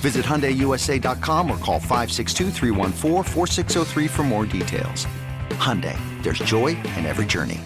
Visit HyundaiUSA.com or call 562 for more details. Hyundai, there's joy in every journey.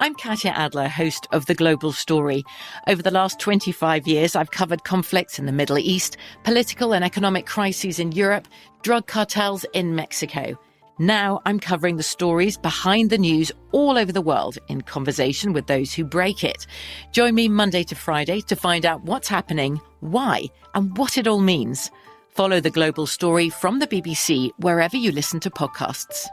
I'm Katya Adler, host of The Global Story. Over the last 25 years, I've covered conflicts in the Middle East, political and economic crises in Europe, drug cartels in Mexico. Now I'm covering the stories behind the news all over the world in conversation with those who break it. Join me Monday to Friday to find out what's happening, why, and what it all means. Follow the global story from the BBC wherever you listen to podcasts.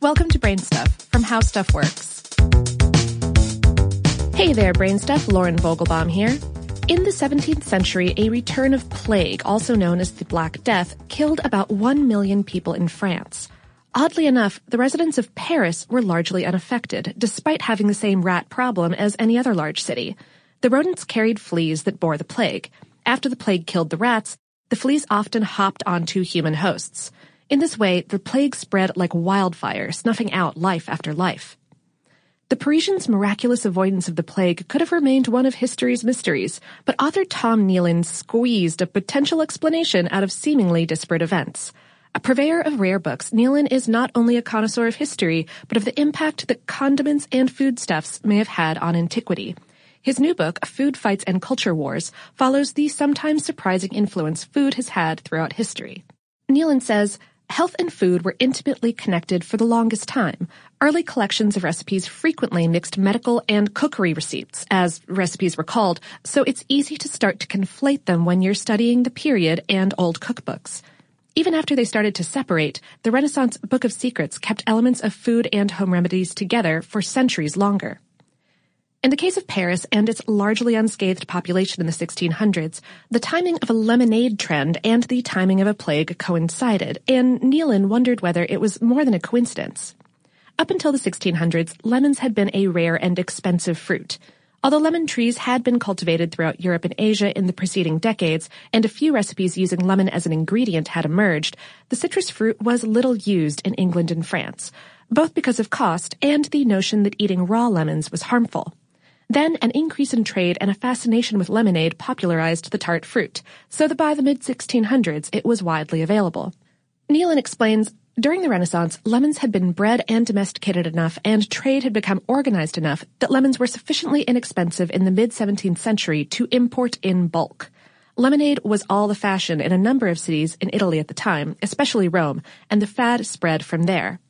Welcome to Brain Stuff from How Stuff Works. Hey there, Brain Stuff. Lauren Vogelbaum here. In the 17th century, a return of plague, also known as the Black Death, killed about 1 million people in France. Oddly enough, the residents of Paris were largely unaffected, despite having the same rat problem as any other large city. The rodents carried fleas that bore the plague. After the plague killed the rats, the fleas often hopped onto human hosts. In this way, the plague spread like wildfire, snuffing out life after life. The Parisians' miraculous avoidance of the plague could have remained one of history's mysteries, but author Tom Nealon squeezed a potential explanation out of seemingly disparate events. A purveyor of rare books, Nealon is not only a connoisseur of history, but of the impact that condiments and foodstuffs may have had on antiquity. His new book, Food Fights and Culture Wars, follows the sometimes surprising influence food has had throughout history. Nealon says, Health and food were intimately connected for the longest time. Early collections of recipes frequently mixed medical and cookery receipts, as recipes were called, so it's easy to start to conflate them when you're studying the period and old cookbooks. Even after they started to separate, the Renaissance Book of Secrets kept elements of food and home remedies together for centuries longer. In the case of Paris and its largely unscathed population in the 1600s, the timing of a lemonade trend and the timing of a plague coincided, and Nealon wondered whether it was more than a coincidence. Up until the 1600s, lemons had been a rare and expensive fruit. Although lemon trees had been cultivated throughout Europe and Asia in the preceding decades, and a few recipes using lemon as an ingredient had emerged, the citrus fruit was little used in England and France, both because of cost and the notion that eating raw lemons was harmful. Then an increase in trade and a fascination with lemonade popularized the tart fruit, so that by the mid-1600s it was widely available. Nealon explains, during the Renaissance, lemons had been bred and domesticated enough and trade had become organized enough that lemons were sufficiently inexpensive in the mid-17th century to import in bulk. Lemonade was all the fashion in a number of cities in Italy at the time, especially Rome, and the fad spread from there.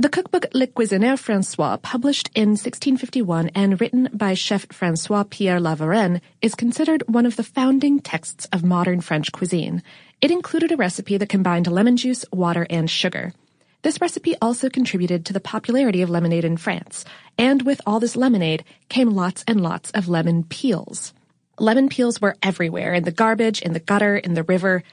The cookbook Le Cuisinier François, published in 1651 and written by chef François Pierre La Varenne, is considered one of the founding texts of modern French cuisine. It included a recipe that combined lemon juice, water, and sugar. This recipe also contributed to the popularity of lemonade in France, and with all this lemonade came lots and lots of lemon peels. Lemon peels were everywhere, in the garbage, in the gutter, in the river,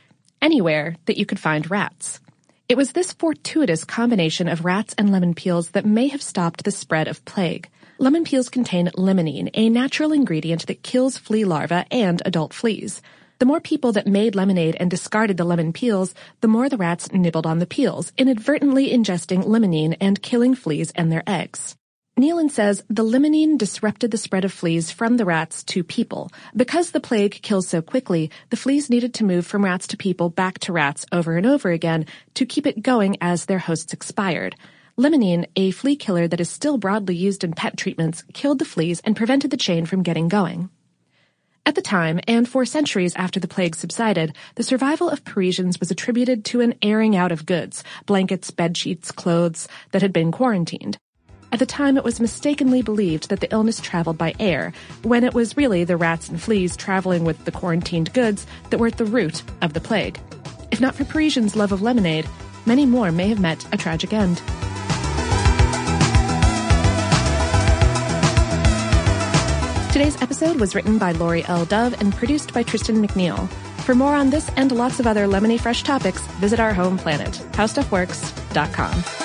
anywhere that you could find rats. It was this fortuitous combination of rats and lemon peels that may have stopped the spread of plague. Lemon peels contain limonene, a natural ingredient that kills flea larvae and adult fleas. The more people that made lemonade and discarded the lemon peels, the more the rats nibbled on the peels, inadvertently ingesting limonene and killing fleas and their eggs. Nealon says the limonene disrupted the spread of fleas from the rats to people. Because the plague kills so quickly, the fleas needed to move from rats to people back to rats over and over again to keep it going as their hosts expired. Limonene, a flea killer that is still broadly used in pet treatments, killed the fleas and prevented the chain from getting going. At the time, and for centuries after the plague subsided, the survival of Parisians was attributed to an airing out of goods, blankets, bed sheets, clothes, that had been quarantined. At the time, it was mistakenly believed that the illness traveled by air, when it was really the rats and fleas traveling with the quarantined goods that were at the root of the plague. If not for Parisians' love of lemonade, many more may have met a tragic end. Today's episode was written by Laurie L. Dove and produced by Tristan McNeil. For more on this and lots of other Lemony Fresh topics, visit our home planet, howstuffworks.com.